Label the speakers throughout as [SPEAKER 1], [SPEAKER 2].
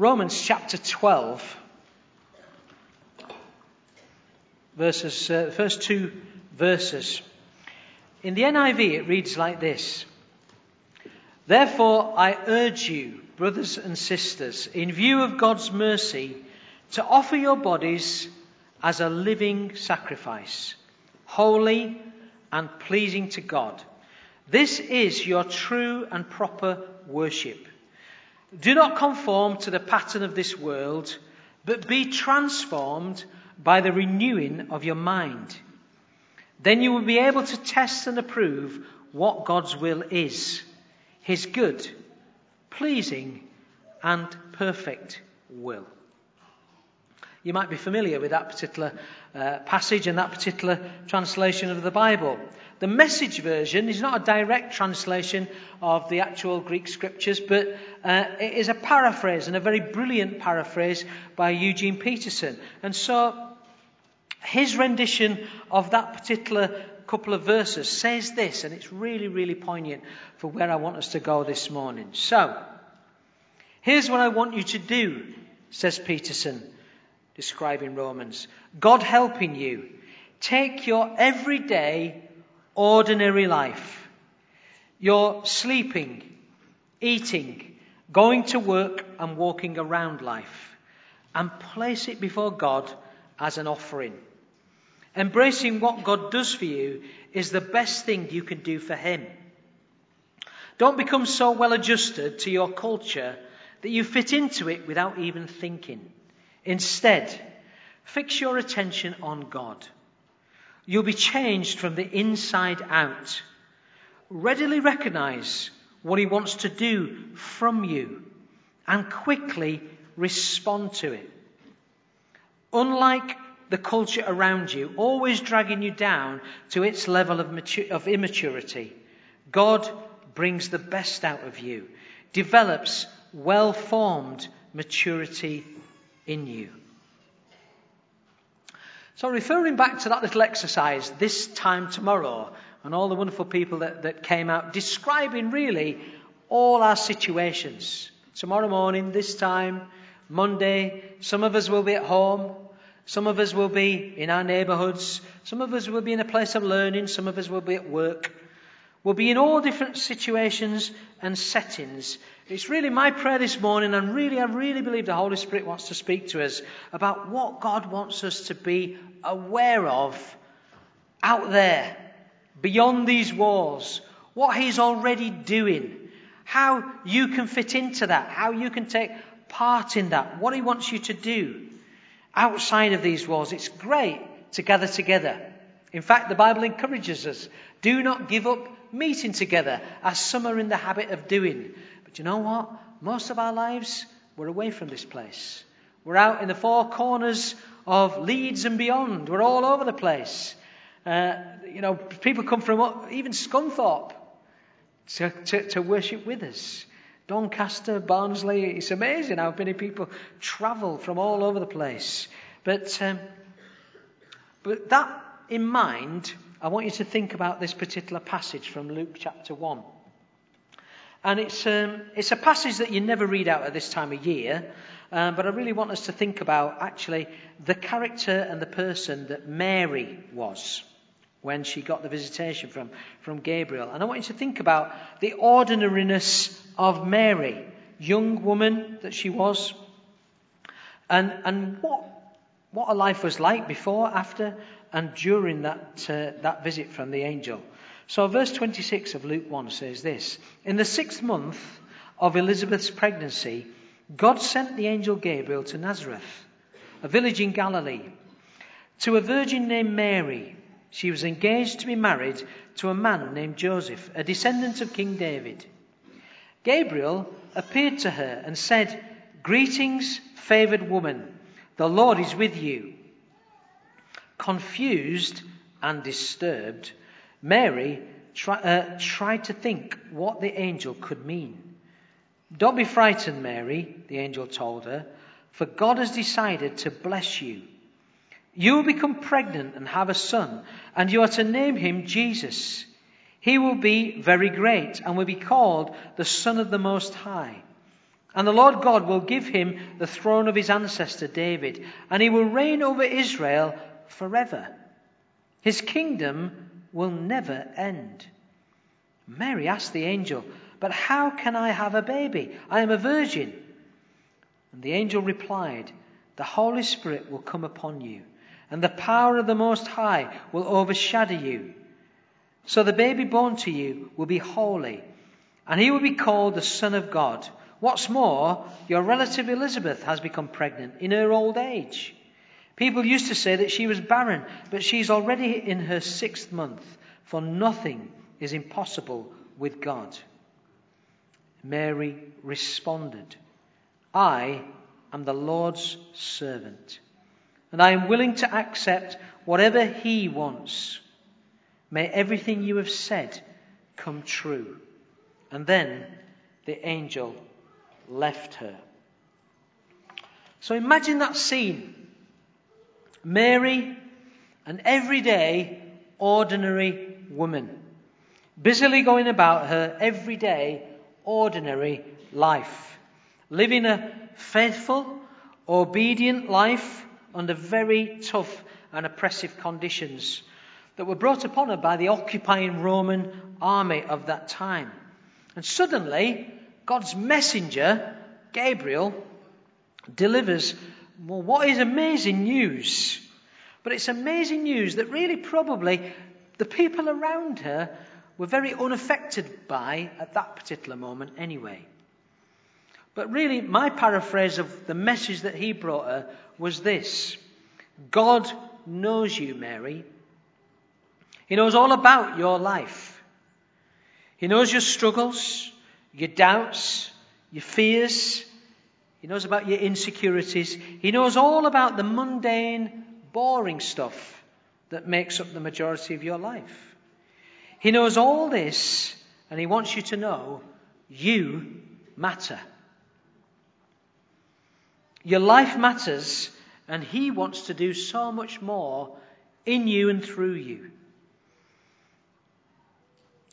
[SPEAKER 1] Romans chapter 12, verses, uh, first two verses. In the NIV, it reads like this Therefore, I urge you, brothers and sisters, in view of God's mercy, to offer your bodies as a living sacrifice, holy and pleasing to God. This is your true and proper worship. Do not conform to the pattern of this world, but be transformed by the renewing of your mind. Then you will be able to test and approve what God's will is, his good, pleasing, and perfect will. You might be familiar with that particular uh, passage and that particular translation of the Bible. The message version is not a direct translation of the actual Greek scriptures, but uh, it is a paraphrase and a very brilliant paraphrase by Eugene Peterson. And so his rendition of that particular couple of verses says this, and it's really, really poignant for where I want us to go this morning. So, here's what I want you to do, says Peterson describing Romans. God helping you. Take your everyday, ordinary life. Your sleeping, eating, going to work, and walking around life. And place it before God as an offering. Embracing what God does for you is the best thing you can do for Him. Don't become so well adjusted to your culture that you fit into it without even thinking. Instead, fix your attention on God. You'll be changed from the inside out. Readily recognize what He wants to do from you and quickly respond to it. Unlike the culture around you, always dragging you down to its level of, of immaturity, God brings the best out of you, develops well formed maturity in you. So, referring back to that little exercise this time tomorrow, and all the wonderful people that, that came out, describing really all our situations. Tomorrow morning, this time, Monday, some of us will be at home, some of us will be in our neighbourhoods, some of us will be in a place of learning, some of us will be at work. We'll be in all different situations and settings. It's really my prayer this morning, and really, I really believe the Holy Spirit wants to speak to us about what God wants us to be aware of out there, beyond these walls, what He's already doing, how you can fit into that, how you can take part in that, what He wants you to do outside of these walls. It's great to gather together. In fact, the Bible encourages us do not give up meeting together, as some are in the habit of doing. But you know what? Most of our lives, we're away from this place. We're out in the four corners of Leeds and beyond. We're all over the place. Uh, you know, people come from even Scunthorpe to, to, to worship with us. Doncaster, Barnsley, it's amazing how many people travel from all over the place. But, um, but that in mind, I want you to think about this particular passage from Luke chapter 1. And it's, um, it's a passage that you never read out at this time of year, um, but I really want us to think about actually the character and the person that Mary was when she got the visitation from, from Gabriel. And I want you to think about the ordinariness of Mary, young woman that she was, and, and what, what her life was like before, after, and during that, uh, that visit from the angel. So, verse 26 of Luke 1 says this In the sixth month of Elizabeth's pregnancy, God sent the angel Gabriel to Nazareth, a village in Galilee, to a virgin named Mary. She was engaged to be married to a man named Joseph, a descendant of King David. Gabriel appeared to her and said, Greetings, favored woman, the Lord is with you. Confused and disturbed, Mary try, uh, tried to think what the angel could mean. Don't be frightened, Mary, the angel told her, for God has decided to bless you. You will become pregnant and have a son, and you are to name him Jesus. He will be very great and will be called the Son of the Most High. And the Lord God will give him the throne of his ancestor David, and he will reign over Israel forever. His kingdom will never end. Mary asked the angel, But how can I have a baby? I am a virgin. And the angel replied, The Holy Spirit will come upon you, and the power of the Most High will overshadow you. So the baby born to you will be holy, and he will be called the Son of God. What's more, your relative Elizabeth has become pregnant in her old age. People used to say that she was barren, but she's already in her sixth month, for nothing is impossible with God. Mary responded, I am the Lord's servant, and I am willing to accept whatever He wants. May everything you have said come true. And then the angel left her. So imagine that scene. Mary, an everyday, ordinary woman, busily going about her everyday, ordinary life, living a faithful, obedient life under very tough and oppressive conditions that were brought upon her by the occupying Roman army of that time. And suddenly, God's messenger, Gabriel, delivers well, what is amazing news. But it's amazing news that really probably the people around her were very unaffected by at that particular moment anyway. But really, my paraphrase of the message that he brought her was this God knows you, Mary. He knows all about your life. He knows your struggles your doubts, your fears. He knows about your insecurities. He knows all about the mundane, boring stuff that makes up the majority of your life. He knows all this, and He wants you to know you matter. Your life matters, and He wants to do so much more in you and through you.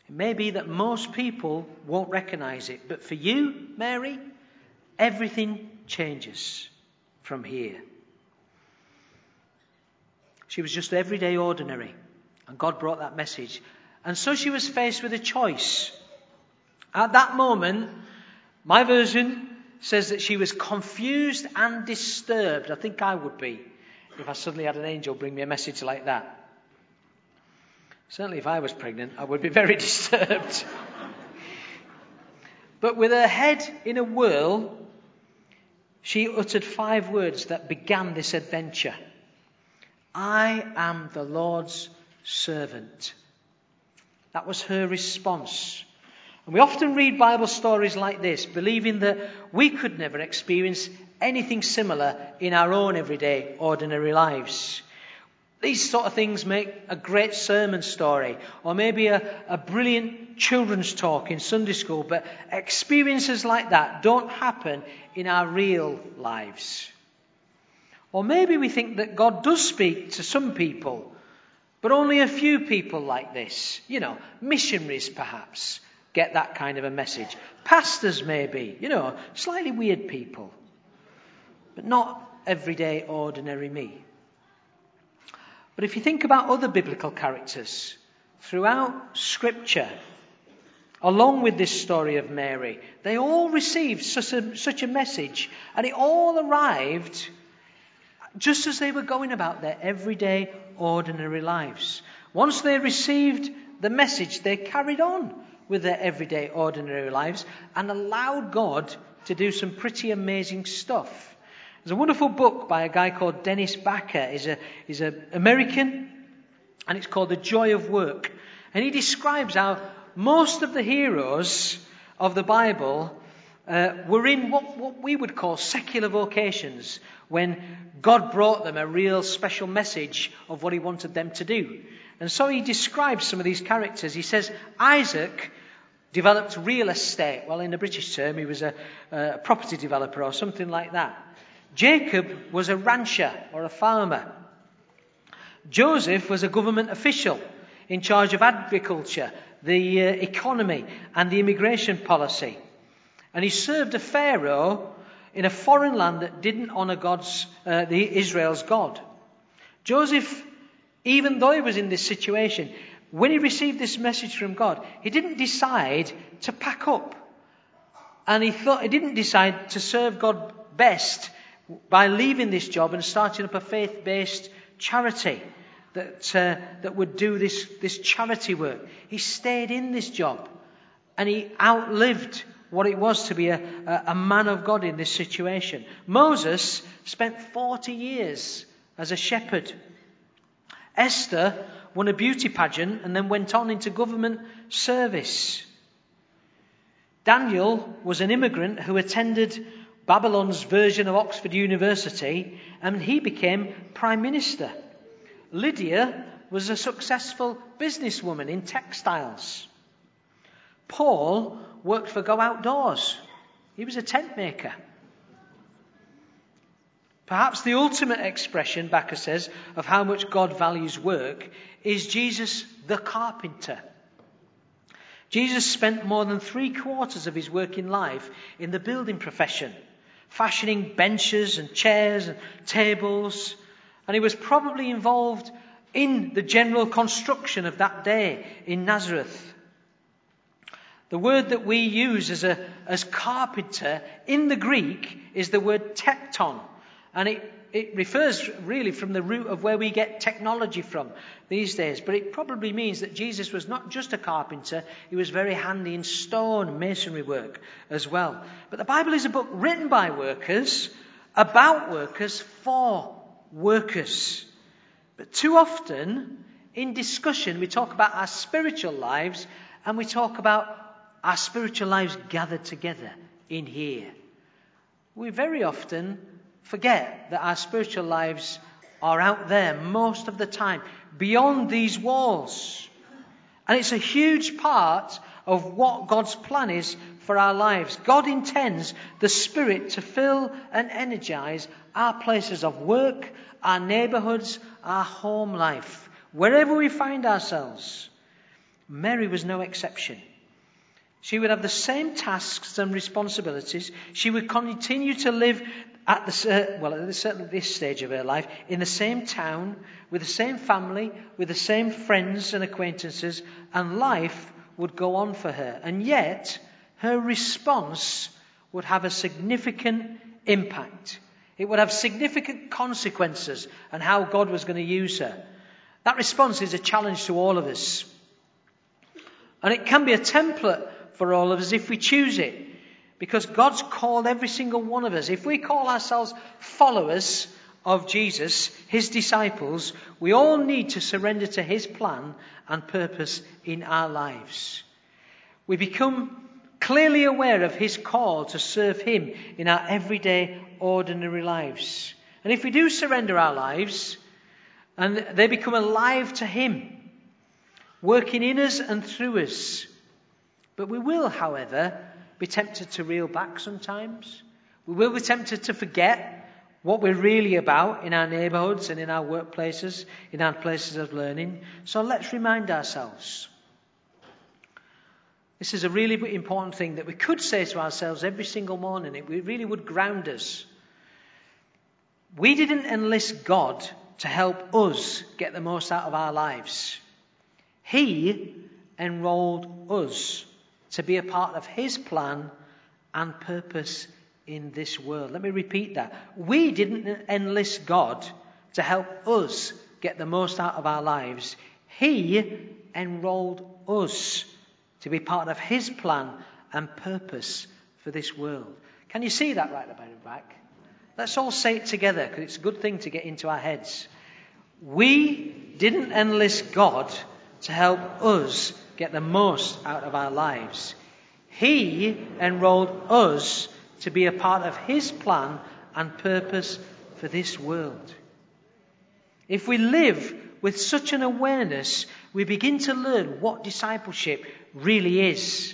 [SPEAKER 1] It may be that most people won't recognize it, but for you, Mary, everything changes from here. She was just everyday ordinary, and God brought that message. And so she was faced with a choice. At that moment, my version says that she was confused and disturbed. I think I would be if I suddenly had an angel bring me a message like that. Certainly, if I was pregnant, I would be very disturbed. but with her head in a whirl, she uttered five words that began this adventure I am the Lord's servant. That was her response. And we often read Bible stories like this, believing that we could never experience anything similar in our own everyday, ordinary lives. These sort of things make a great sermon story, or maybe a, a brilliant children's talk in Sunday school, but experiences like that don't happen in our real lives. Or maybe we think that God does speak to some people, but only a few people like this. You know, missionaries perhaps get that kind of a message. Pastors, maybe, you know, slightly weird people, but not everyday, ordinary me. But if you think about other biblical characters throughout Scripture, along with this story of Mary, they all received such a, such a message, and it all arrived just as they were going about their everyday, ordinary lives. Once they received the message, they carried on with their everyday, ordinary lives and allowed God to do some pretty amazing stuff. There's a wonderful book by a guy called Dennis Baker. He's a he's an American, and it's called The Joy of Work. And he describes how most of the heroes of the Bible uh, were in what, what we would call secular vocations when God brought them a real special message of what he wanted them to do. And so he describes some of these characters. He says, Isaac developed real estate. Well, in a British term, he was a, a property developer or something like that. Jacob was a rancher or a farmer. Joseph was a government official in charge of agriculture, the uh, economy, and the immigration policy. And he served a Pharaoh in a foreign land that didn't honor God's, uh, the Israel's God. Joseph, even though he was in this situation, when he received this message from God, he didn't decide to pack up. And he thought he didn't decide to serve God best by leaving this job and starting up a faith-based charity that, uh, that would do this, this charity work. He stayed in this job and he outlived what it was to be a, a, man of God in this situation. Moses spent 40 years as a shepherd. Esther won a beauty pageant and then went on into government service. Daniel was an immigrant who attended Babylon's version of Oxford University and he became prime minister. Lydia was a successful businesswoman in textiles. Paul worked for Go Outdoors. He was a tent maker. Perhaps the ultimate expression, Bakker says, of how much God values work is Jesus the carpenter. Jesus spent more than three quarters of his working life in the building profession, fashioning benches and chairs and tables, and he was probably involved in the general construction of that day in Nazareth. The word that we use as, a, as carpenter in the Greek is the word tekton. And it, it refers really from the root of where we get technology from these days. But it probably means that Jesus was not just a carpenter, he was very handy in stone masonry work as well. But the Bible is a book written by workers, about workers, for workers. But too often, in discussion, we talk about our spiritual lives and we talk about our spiritual lives gathered together in here. We very often forget that our spiritual lives are out there most of the time, beyond these walls. And it's a huge part of what God's plan is for our lives. God intends the Spirit to fill and energize our places of work, our neighborhoods, our home life, wherever we find ourselves. Mary was no exception. She would have the same tasks and responsibilities. She would continue to live at the, well, at certainly this stage of her life, in the same town, with the same family, with the same friends and acquaintances, and life would go on for her. And yet, her response would have a significant impact. It would have significant consequences on how God was going to use her. That response is a challenge to all of us. And it can be a template for all of us if we choose it. Because God's called every single one of us. If we call ourselves followers of Jesus, his disciples, we all need to surrender to his plan and purpose in our lives. We become clearly aware of his call to serve him in our everyday, ordinary lives. And if we do surrender our lives, and they become alive to him, working in us and through us, but we will, however, be tempted to reel back sometimes. We will be tempted to forget what we're really about in our neighborhoods and in our workplaces, in our places of learning. So let's remind ourselves. This is a really important thing that we could say to ourselves every single morning. It really would ground us. We didn't enlist God to help us get the most out of our lives. He enrolled us to be a part of His plan and purpose in this world. Let me repeat that. We didn't enlist God to help us get the most out of our lives. He enrolled us to be part of His plan and purpose for this world. Can you see that right about the back? Let's all say it together because it's a good thing to get into our heads. We didn't enlist God to help us get the most out of our lives. He enrolled us to be a part of His plan and purpose for this world. If we live with such an awareness, we begin to learn what discipleship really is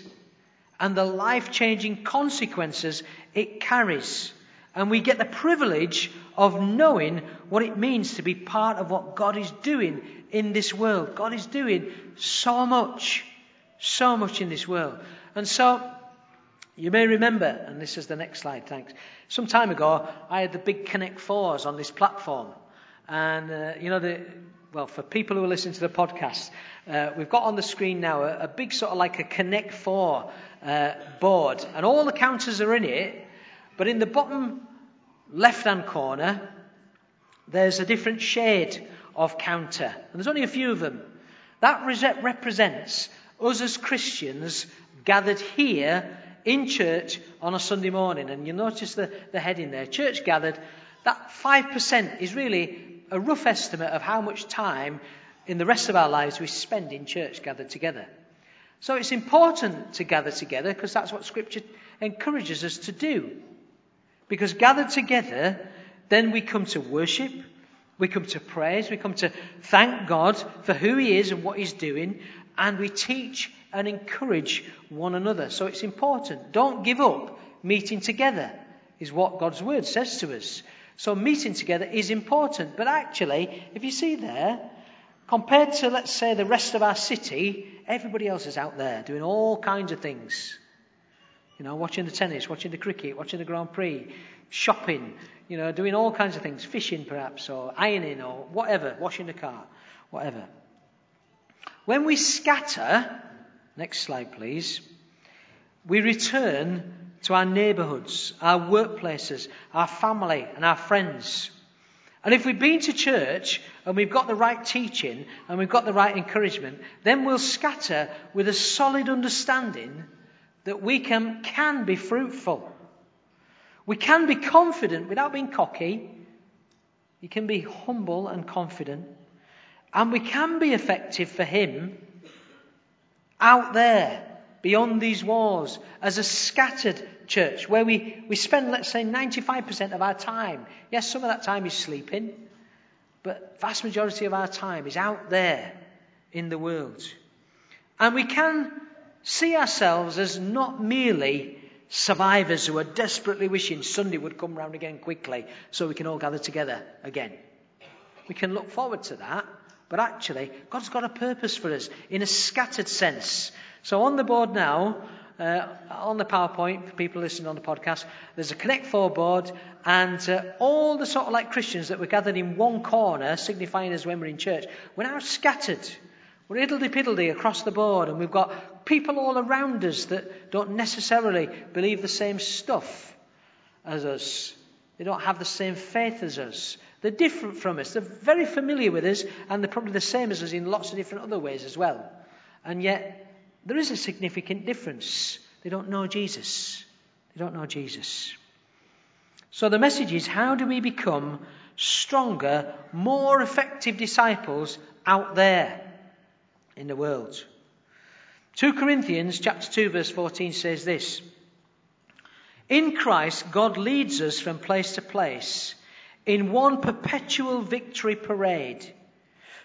[SPEAKER 1] and the life changing consequences it carries. And we get the privilege of knowing what it means to be part of what God is doing in this world. God is doing so much, so much in this world. And so You may remember, and this is the next slide, thanks. Some time ago, I had the big Connect Fours on this platform. And, uh, you know, the, well, for people who are listening to the podcast, uh, we've got on the screen now a, a, big sort of like a Connect Four uh, board. And all the counters are in it, but in the bottom left hand corner, there's a different shade of counter. And there's only a few of them. That represents us as Christians gathered here in church on a Sunday morning. And you notice the, the heading there church gathered. That 5% is really a rough estimate of how much time in the rest of our lives we spend in church gathered together. So it's important to gather together because that's what Scripture encourages us to do. Because gathered together, then we come to worship, we come to praise, we come to thank God for who He is and what He's doing, and we teach and encourage one another. So it's important. Don't give up meeting together, is what God's Word says to us. So meeting together is important. But actually, if you see there, compared to, let's say, the rest of our city, everybody else is out there doing all kinds of things. You know, watching the tennis, watching the cricket, watching the Grand Prix, shopping, you know, doing all kinds of things, fishing perhaps, or ironing, or whatever, washing the car, whatever. When we scatter, next slide please, we return to our neighbourhoods, our workplaces, our family, and our friends. And if we've been to church and we've got the right teaching and we've got the right encouragement, then we'll scatter with a solid understanding that we can, can be fruitful. We can be confident without being cocky. You can be humble and confident. And we can be effective for Him out there, beyond these walls, as a scattered church, where we, we spend, let's say, 95% of our time. Yes, some of that time is sleeping, but vast majority of our time is out there in the world. And we can see ourselves as not merely survivors who are desperately wishing Sunday would come round again quickly so we can all gather together again. We can look forward to that, but actually, God's got a purpose for us in a scattered sense. So on the board now, uh, on the PowerPoint, for people listening on the podcast, there's a Connect 4 board, and uh, all the sort of like Christians that were gathered in one corner, signifying as when we're in church, we're now scattered. We're iddledy-piddledy across the board, and we've got people all around us that don't necessarily believe the same stuff as us. They don't have the same faith as us. They're different from us. They're very familiar with us, and they're probably the same as us in lots of different other ways as well. And yet, there is a significant difference. They don't know Jesus. They don't know Jesus. So the message is how do we become stronger, more effective disciples out there? in the world. 2 Corinthians chapter 2 verse 14 says this. In Christ, God leads us from place to place in one perpetual victory parade.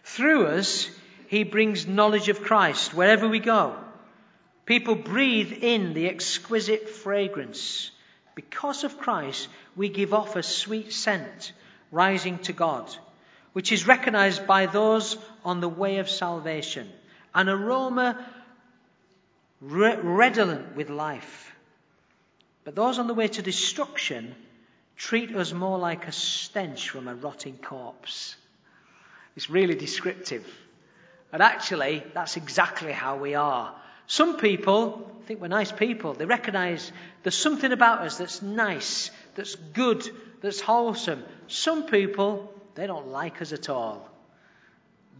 [SPEAKER 1] Through us, He brings knowledge of Christ wherever we go. People breathe in the exquisite fragrance. Because of Christ, we give off a sweet scent rising to God which is recognized by those on the way of salvation, an aroma re- redolent with life. But those on the way to destruction treat us more like a stench from a rotting corpse. It's really descriptive. And actually, that's exactly how we are. Some people think we're nice people. They recognize there's something about us that's nice, that's good, that's wholesome. Some people they don't like us at all.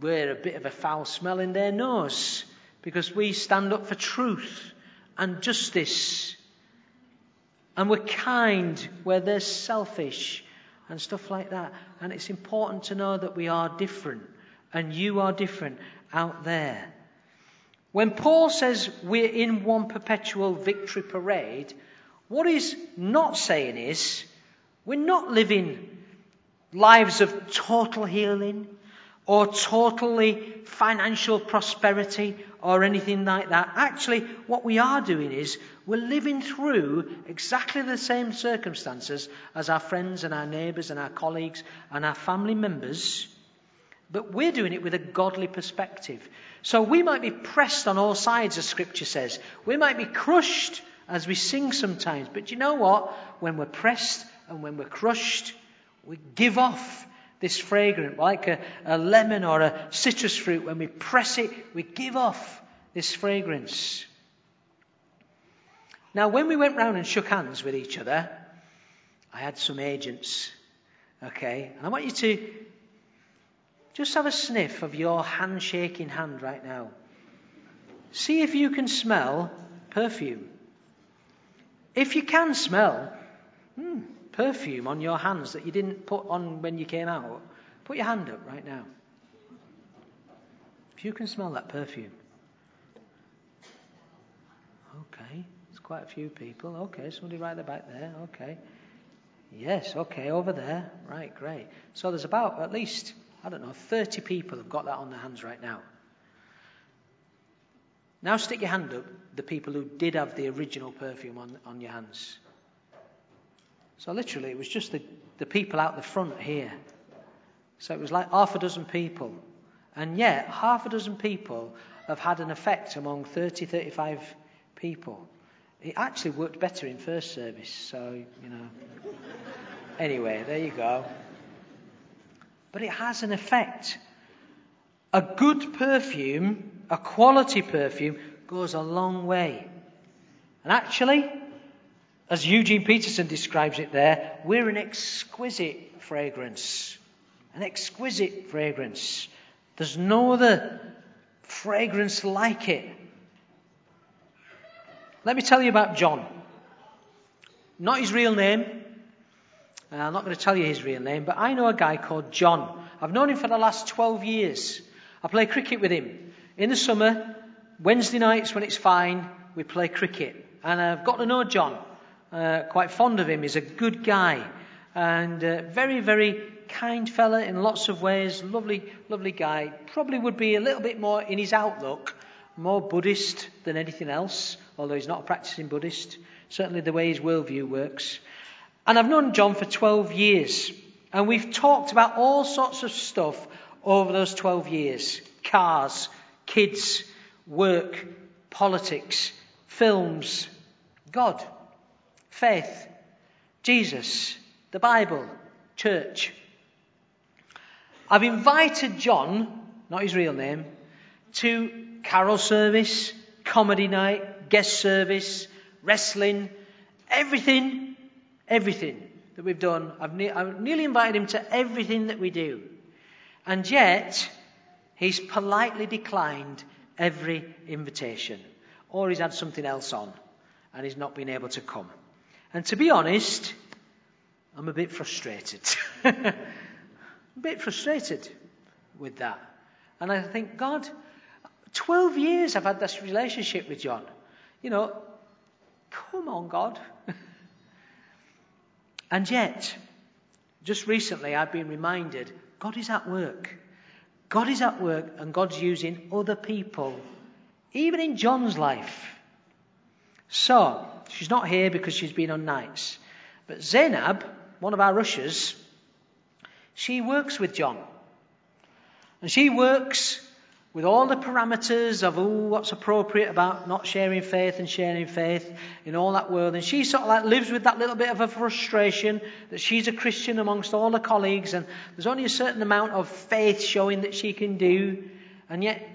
[SPEAKER 1] We're a bit of a foul smell in their nose because we stand up for truth and justice. And we're kind where they're selfish and stuff like that. And it's important to know that we are different and you are different out there. When Paul says we're in one perpetual victory parade, what he's not saying is we're not living lives of total healing or totally financial prosperity or anything like that. Actually, what we are doing is we're living through exactly the same circumstances as our friends and our neighbours and our colleagues and our family members, but we're doing it with a godly perspective. So we might be pressed on all sides, as Scripture says. We might be crushed as we sing sometimes. But you know what? When we're pressed and when we're crushed, we give off this fragrance, like a, a lemon or a citrus fruit. When we press it, we give off this fragrance. Now, when we went round and shook hands with each other, I had some agents, okay? And I want you to just have a sniff of your handshaking hand right now. See if you can smell perfume. If you can smell hmm, perfume on your hands that you didn't put on when you came out, put your hand up right now. If you can smell that perfume. Okay, there's quite a few people. Okay, somebody right there back there. Okay. Yes, okay, over there. Right, great. So there's about at least, I don't know, 30 people have got that on their hands right now. Now stick your hand up, the people who did have the original perfume on, on your hands. So literally, it was just the, the people out the front here. So it was like half a dozen people. And yet, half a dozen people have had an effect among 30, 35 people. It actually worked better in first service, so, you know. anyway, there you go. But it has an effect. A good perfume, a quality perfume, goes a long way. And actually, as Eugene Peterson describes it there, we're an exquisite fragrance. An exquisite fragrance. There's no other fragrance like it. Let me tell you about John. Not his real name. Uh, I'm not going to tell you his real name, but I know a guy called John. I've known him for the last 12 years. I play cricket with him. In the summer, Wednesday nights when it's fine, we play cricket. And I've got to know John. Uh, quite fond of him. He's a good guy. And uh, very, very kind fella in lots of ways. Lovely, lovely guy. Probably would be a little bit more in his outlook, more Buddhist than anything else although he's not a practicing Buddhist. Certainly the way his worldview works. And I've known John for 12 years. And we've talked about all sorts of stuff over those 12 years cars, kids, work, politics, films, God, faith, Jesus, the Bible, church. I've invited John, not his real name, to carol service, comedy night, guest service, wrestling, everything, everything that we've done. I've, ne- I've nearly invited him to everything that we do. And yet, he's politely declined every invitation. Or he's had something else on and he's not been able to come. And to be honest, I'm a bit frustrated. a bit frustrated with that. And I think, God, 12 years I've had this relationship with John. You know, come on, God. and yet, just recently I've been reminded God is at work. God is at work and God's using other people, even in John's life. So, she's not here because she's been on nights. But Zainab, one of our ushers, she works with John. And she works with all the parameters of ooh, what's appropriate about not sharing faith and sharing faith in all that world. And she sort of like lives with that little bit of a frustration that she's a Christian amongst all her colleagues and there's only a certain amount of faith showing that she can do. And yet,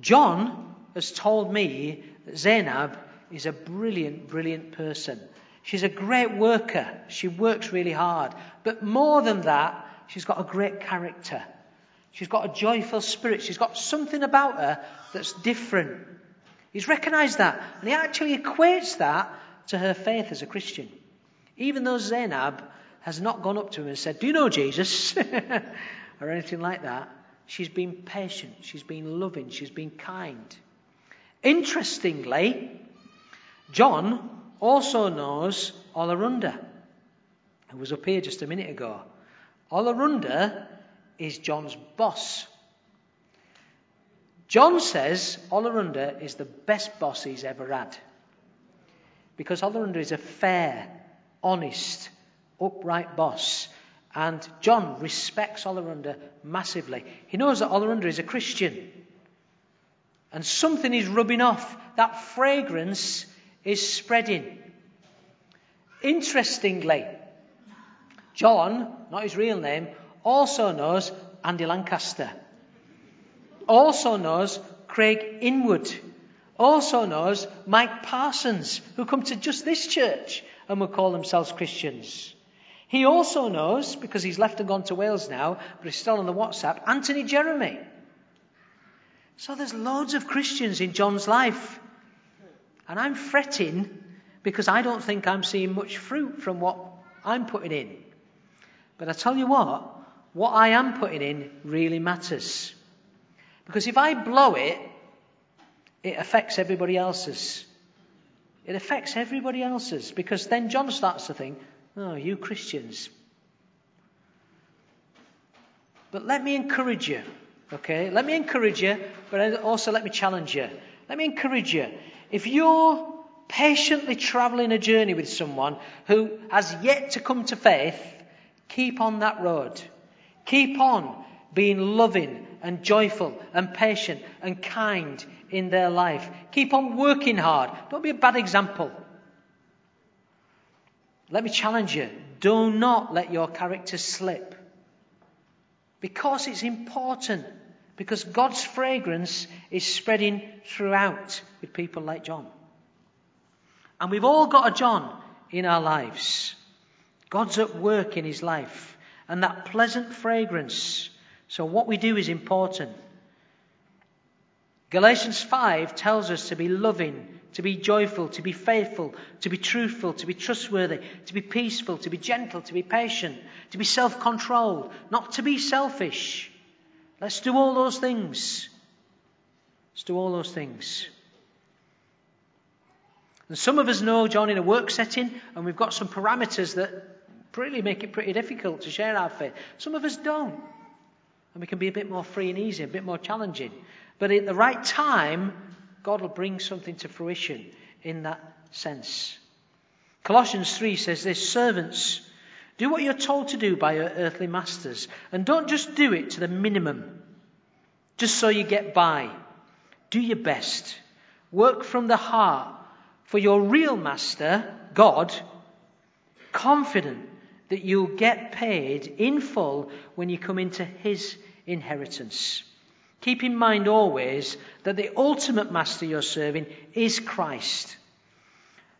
[SPEAKER 1] John has told me that Zainab is a brilliant, brilliant person. She's a great worker. She works really hard. But more than that, she's got a great character. She's got a joyful spirit. She's got something about her that's different. He's recognized that. And he actually equates that to her faith as a Christian. Even though Zainab has not gone up to him and said, Do you know Jesus? or anything like that. She's been patient. She's been loving. She's been kind. Interestingly, John also knows Olarunda, who was up here just a minute ago. Olarunda is John's boss. John says Olarunda is the best boss he's ever had. Because Olarunda is a fair, honest, upright boss. And John respects Olarunda massively. He knows that Olarunda is a Christian. And something is rubbing off. That fragrance is spreading. Interestingly, John, not his real name, also knows Andy Lancaster, also knows Craig Inwood, also knows Mike Parsons, who come to just this church and will call themselves Christians. He also knows, because he's left and gone to Wales now, but he's still on the WhatsApp, Anthony Jeremy. So there's loads of Christians in John's life. And I'm fretting because I don't think I'm seeing much fruit from what I'm putting in. But I tell you what, what I am putting in really matters. Because if I blow it, it affects everybody else's. It affects everybody else's. Because then John starts to think, oh, you Christians. But let me encourage you, okay? Let me encourage you, but also let me challenge you. Let me encourage you. If you're patiently traveling a journey with someone who has yet to come to faith, keep on that road. Keep on being loving and joyful and patient and kind in their life. Keep on working hard. Don't be a bad example. Let me challenge you. Do not let your character slip. Because it's important. Because God's fragrance is spreading throughout with people like John. And we've all got a John in our lives. God's at work in his life. And that pleasant fragrance. So what we do is important. Galatians 5 tells us to be loving, to be joyful, to be faithful, to be truthful, to be trustworthy, to be peaceful, to be gentle, to be patient, to be self controlled, not to be selfish. Let's do all those things. Let's do all those things. And some of us know John in a work setting, and we've got some parameters that really make it pretty difficult to share our faith. Some of us don't. And we can be a bit more free and easy, a bit more challenging. But at the right time, God will bring something to fruition in that sense. Colossians 3 says this Servants, do what you're told to do by your earthly masters, and don't just do it to the minimum, just so you get by. Do your best. Work from the heart for your real master, God, confident that you'll get paid in full when you come into his inheritance. Keep in mind always that the ultimate master you're serving is Christ.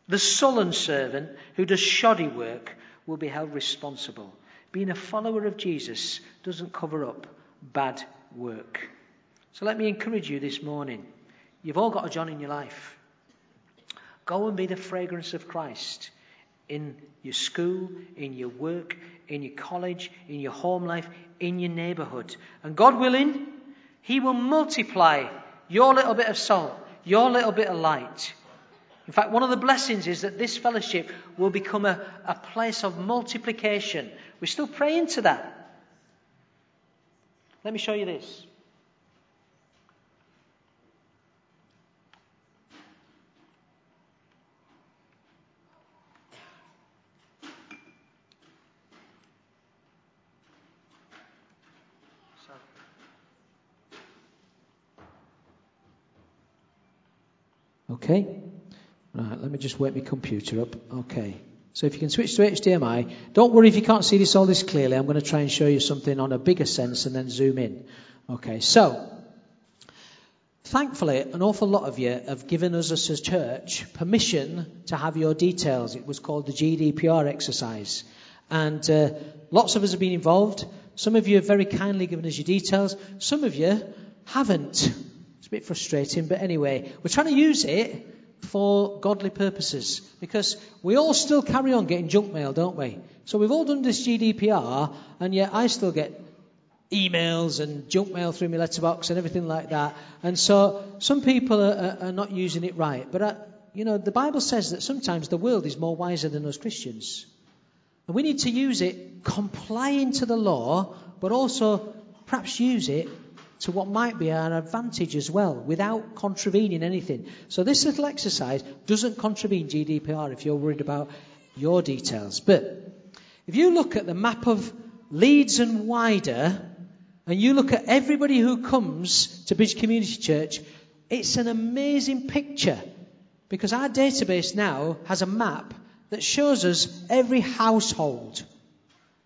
[SPEAKER 1] The sullen servant who does shoddy work will be held responsible. Being a follower of Jesus doesn't cover up bad work. So let me encourage you this morning. You've all got a John in your life. Go and be the fragrance of Christ in your school, in your work, in your college, in your home life, in your neighborhood. And God willing, he will multiply your little bit of salt, your little bit of light. In fact, one of the blessings is that this fellowship will become a, a place of multiplication. We're still praying to that. Let me show you this. Okay. Right, let me just wake my computer up. Okay. So if you can switch to HDMI, don't worry if you can't see this all this clearly. I'm going to try and show you something on a bigger sense and then zoom in. Okay, so thankfully, an awful lot of you have given us as a church permission to have your details. It was called the GDPR exercise. And uh, lots of us have been involved. Some of you have very kindly given us your details. Some of you haven't bit frustrating, but anyway, we're trying to use it for godly purposes because we all still carry on getting junk mail, don't we? So we've all done this GDPR, and yet I still get emails and junk mail through my letterbox and everything like that. And so some people are, are, not using it right. But, uh, you know, the Bible says that sometimes the world is more wiser than us Christians. And we need to use it complying to the law, but also perhaps use it to what might be an advantage as well without contravening anything. So this little exercise doesn't contravene GDPR if you're worried about your details. But if you look at the map of Leeds and wider, and you look at everybody who comes to Bridge Community Church, it's an amazing picture because our database now has a map that shows us every household.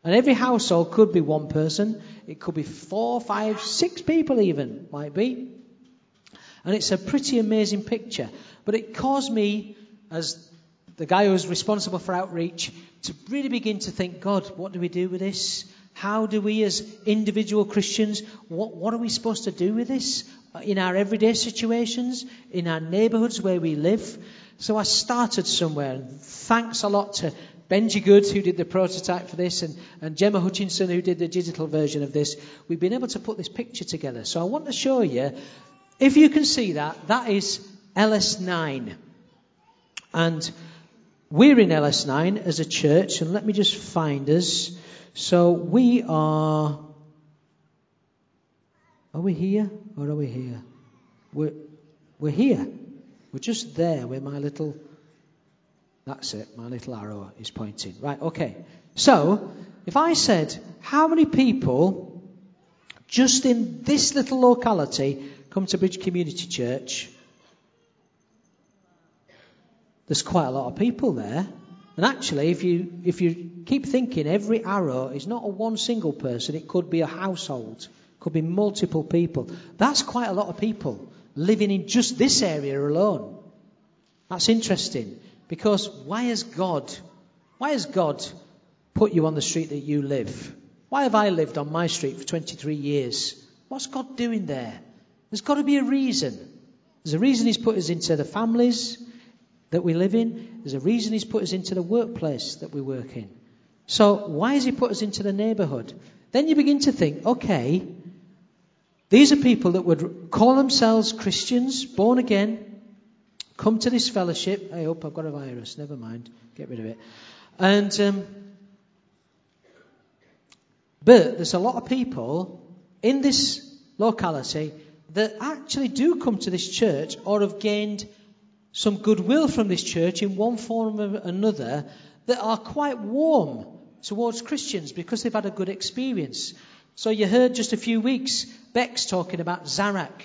[SPEAKER 1] And every household could be one person, it could be four, five, six people, even, might be. And it's a pretty amazing picture. But it caused me, as the guy who's responsible for outreach, to really begin to think God, what do we do with this? How do we, as individual Christians, what, what are we supposed to do with this in our everyday situations, in our neighborhoods where we live? So I started somewhere. And thanks a lot to Benji Goods, who did the prototype for this, and, and Gemma Hutchinson, who did the digital version of this. We've been able to put this picture together. So I want to show you, if you can see that, that is LS9. And we're in LS9 as a church, and let me just find us. So we are. Are we here or are we here? We're, we're here. We're just there where my little. That's it, my little arrow is pointing. Right, okay. So, if I said, how many people just in this little locality come to Bridge Community Church? There's quite a lot of people there. And actually, if you, if you keep thinking, every arrow is not a one single person, it could be a household, could be multiple people. That's quite a lot of people living in just this area alone. That's interesting because why has God, why has God put you on the street that you live? Why have I lived on my street for 23 years? What's God doing there? There's got to be a reason. There's a reason He's put us into the families that we live in. There's a reason He's put us into the workplace that we work in. So why has He put us into the neighborhood? Then you begin to think, okay, these are people that would call themselves Christians, born again, come to this fellowship. I hope I've got a virus. Never mind. Get rid of it. And, um, but there's a lot of people in this locality that actually do come to this church or have gained some goodwill from this church in one form or another that are quite warm towards Christians because they've had a good experience. So you heard just a few weeks Beck's talking about Zarach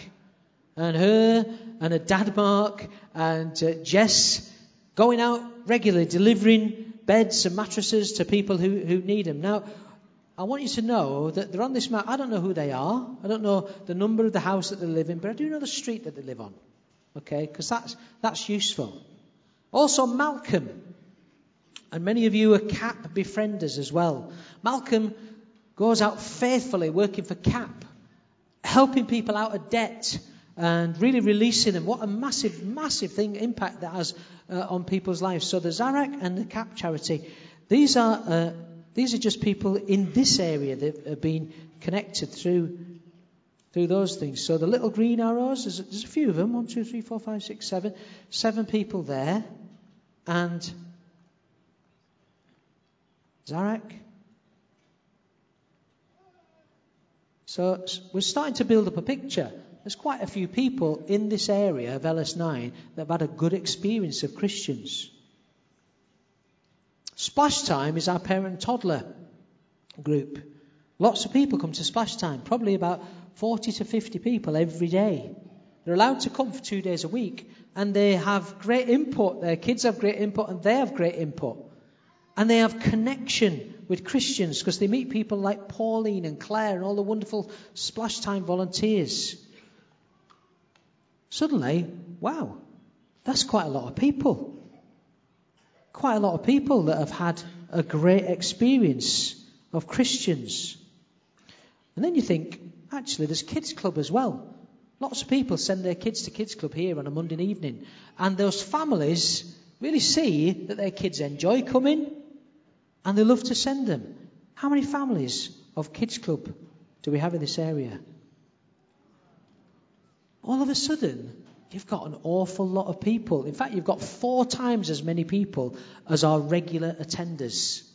[SPEAKER 1] and her and her dad Mark and uh, Jess going out regularly delivering beds and mattresses to people who, who need them. Now, I want you to know that they're on this map. I don't know who they are. I don't know the number of the house that they live in, but I do know the street that they live on. Okay, because that's, that's useful. Also, Malcolm. And many of you are CAP befrienders as well. Malcolm goes out faithfully working for CAP, helping people out of debt and really releasing them. What a massive, massive thing, impact that has uh, on people's lives. So the Zarach and the CAP charity, these are, uh, these are just people in this area that have been connected through through those things. So the little green arrows, there's, there's a few of them one, two, three, four, five, six, seven. Seven people there. And Zarach. So we're starting to build up a picture. There's quite a few people in this area of LS9 that have had a good experience of Christians. Splash Time is our parent toddler group. Lots of people come to Splash Time, probably about 40 to 50 people every day. They're allowed to come for two days a week, and they have great input. Their kids have great input, and they have great input. And they have connection with Christians because they meet people like Pauline and Claire and all the wonderful Splash Time volunteers. Suddenly, wow, that's quite a lot of people. Quite a lot of people that have had a great experience of Christians. And then you think, actually, there's kids club as well. Lots of people send their kids to kids club here on a Monday evening, and those families really see that their kids enjoy coming, and they love to send them. How many families of kids club do we have in this area? All of a sudden, you've got an awful lot of people. In fact, you've got four times as many people as our regular attenders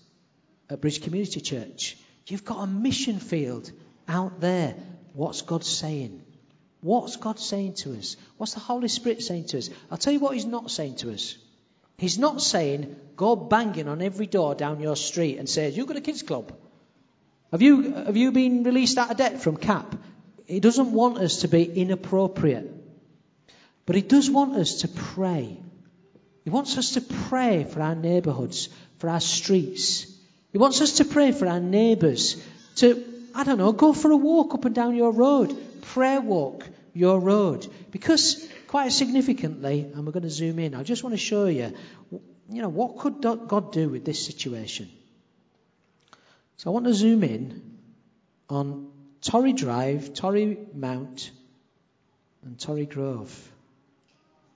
[SPEAKER 1] at Bridge Community Church. You've got a mission field out there. What's God saying? What's God saying to us? What's the Holy Spirit saying to us? I'll tell you what He's not saying to us. He's not saying, go banging on every door down your street and say, You've got a kids club. Have you, have you been released out of debt from CAP? He doesn't want us to be inappropriate. But He does want us to pray. He wants us to pray for our neighborhoods, for our streets. He wants us to pray for our neighbors, to, I don't know, go for a walk up and down your road, prayer walk your road. Because, quite significantly, and we're going to zoom in, I just want to show you, you know, what could God do with this situation? So I want to zoom in on Torre Drive, Torre Mount, and Torre Grove.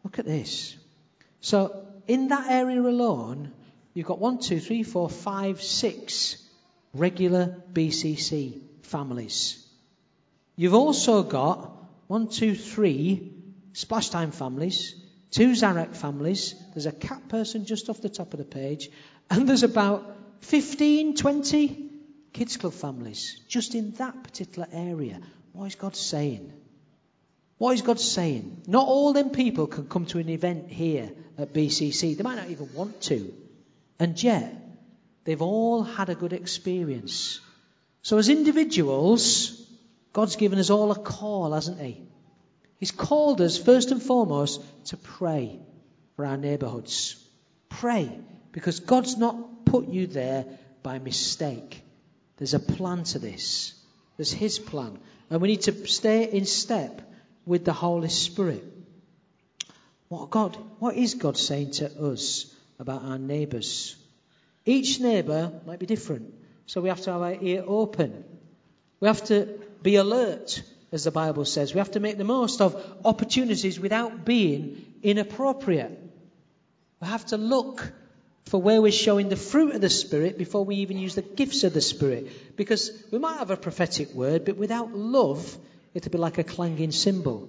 [SPEAKER 1] Look at this. So, in that area alone, you've got one, two, three, four, five, six regular BCC families. You've also got one, two, three splash time families, two Zarach families, there's a CAP person just off the top of the page, and there's about 15, 20 kids club families just in that particular area. What is God saying? What is God saying? Not all them people can come to an event here at BCC. They might not even want to. And yet, they've all had a good experience. So, as individuals, God's given us all a call, hasn't He? He's called us, first and foremost, to pray for our neighbourhoods. Pray, because God's not put you there by mistake. There's a plan to this. There's His plan. And we need to stay in step with the Holy Spirit. What God, what is God saying to us about our neighbours? Each neighbour might be different, so we have to have our ear open. We have to be alert, as the Bible says. We have to make the most of opportunities without being inappropriate. We have to look for where we're showing the fruit of the Spirit before we even use the gifts of the Spirit. Because we might have a prophetic word, but without love, it'll be like a clanging cymbal.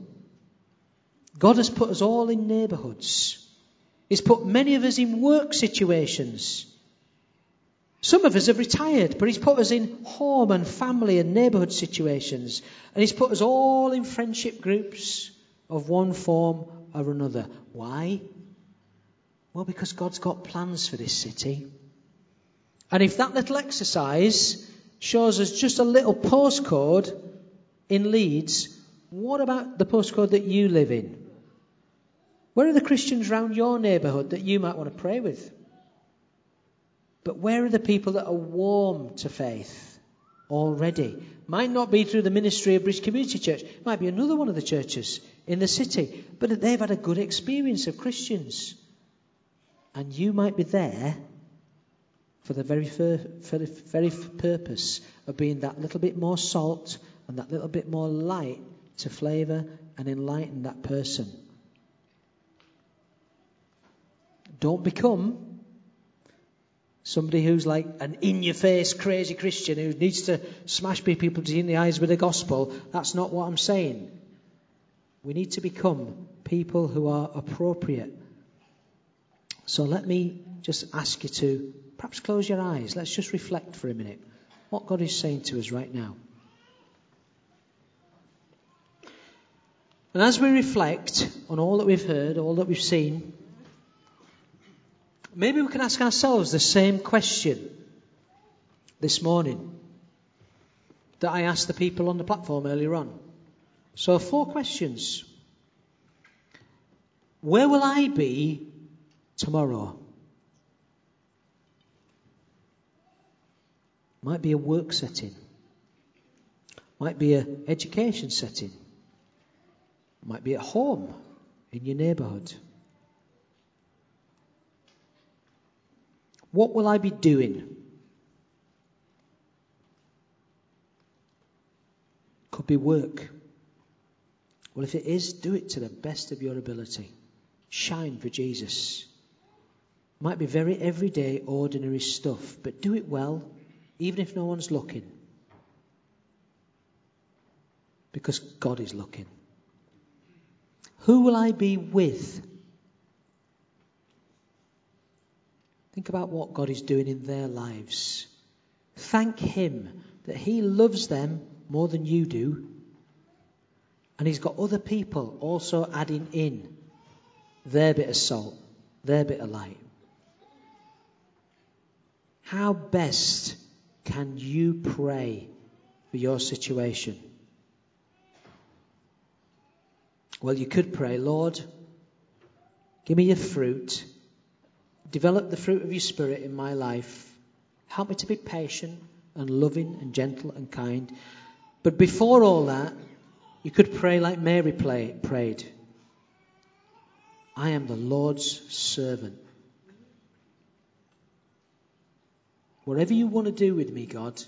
[SPEAKER 1] God has put us all in neighbourhoods. He's put many of us in work situations. Some of us have retired, but He's put us in home and family and neighbourhood situations. And He's put us all in friendship groups of one form or another. Why? Well, because God's got plans for this city. And if that little exercise shows us just a little postcode in Leeds, what about the postcode that you live in? Where are the Christians around your neighbourhood that you might want to pray with? But where are the people that are warm to faith already? Might not be through the ministry of Bridge Community Church, might be another one of the churches in the city, but they've had a good experience of Christians. And you might be there for the very, the very purpose of being that little bit more salt and that little bit more light to flavour and enlighten that person. Don't become somebody who's like an in your face crazy Christian who needs to smash people in the eyes with the gospel. That's not what I'm saying. We need to become people who are appropriate. So let me just ask you to perhaps close your eyes. Let's just reflect for a minute what God is saying to us right now. And as we reflect on all that we've heard, all that we've seen, maybe we can ask ourselves the same question this morning that I asked the people on the platform earlier on. So, four questions. Where will I be tomorrow? Might be a work setting, might be an education setting, might be at home, in your neighbourhood. What will I be doing? Could be work. Well, if it is, do it to the best of your ability. Shine for Jesus. Might be very everyday, ordinary stuff, but do it well, even if no one's looking. Because God is looking. Who will I be with? Think about what God is doing in their lives. Thank Him that He loves them more than you do. And He's got other people also adding in their bit of salt, their bit of light. How best can you pray for your situation? Well, you could pray, Lord, give me your fruit develop the fruit of your Spirit in my life. Help me to be patient and loving and gentle and kind. But before all that, you could pray like Mary play, prayed I am the Lord's servant. Whatever you want to do with me, God,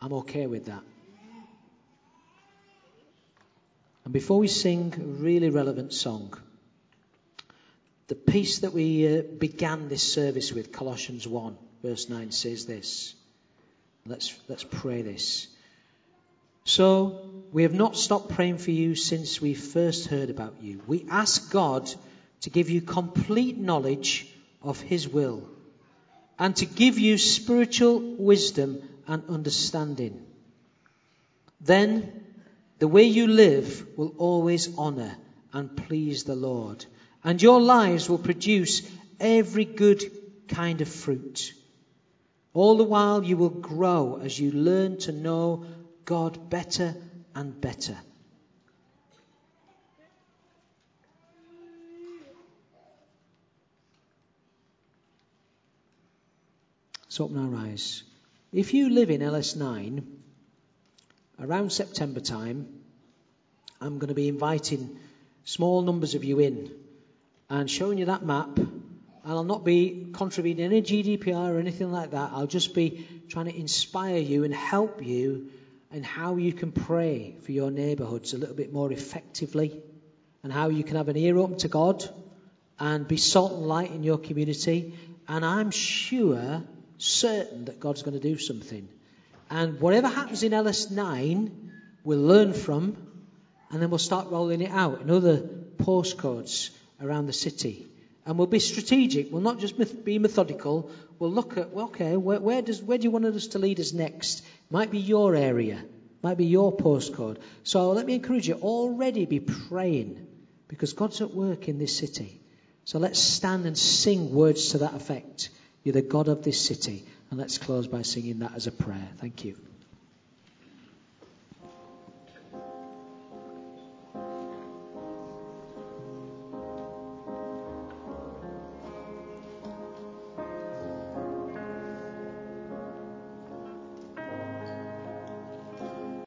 [SPEAKER 1] I'm okay with that. And before we sing a really relevant song, the piece that we uh, began this service with, Colossians 1, verse 9, says this. Let's, let's pray this. So, we have not stopped praying for you since we first heard about you. We ask God to give you complete knowledge of His will and to give you spiritual wisdom and understanding. Then the way you live will always honor and please the Lord, and your lives will produce every good kind of fruit. All the while you will grow as you learn to know God better and better. Let's open our eyes. If you live in LS9, around September time, I'm going to be inviting small numbers of you in and showing you that map. And I'll not be contributing any GDPR or anything like that. I'll just be trying to inspire you and help you in how you can pray for your neighbourhoods a little bit more effectively and how you can have an ear open to God and be salt and light in your community. And I'm sure, certain that God's going to do something. And whatever happens in LS9, we'll learn from and then we'll start rolling it out in other postcodes around the city. And we'll be strategic. We'll not just be methodical. We'll look at, well, okay, where, where, does, where do you want us to lead us next? Might be your area, might be your postcode. So let me encourage you already be praying because God's at work in this city. So let's stand and sing words to that effect. You're the God of this city. And let's close by singing that as a prayer. Thank you.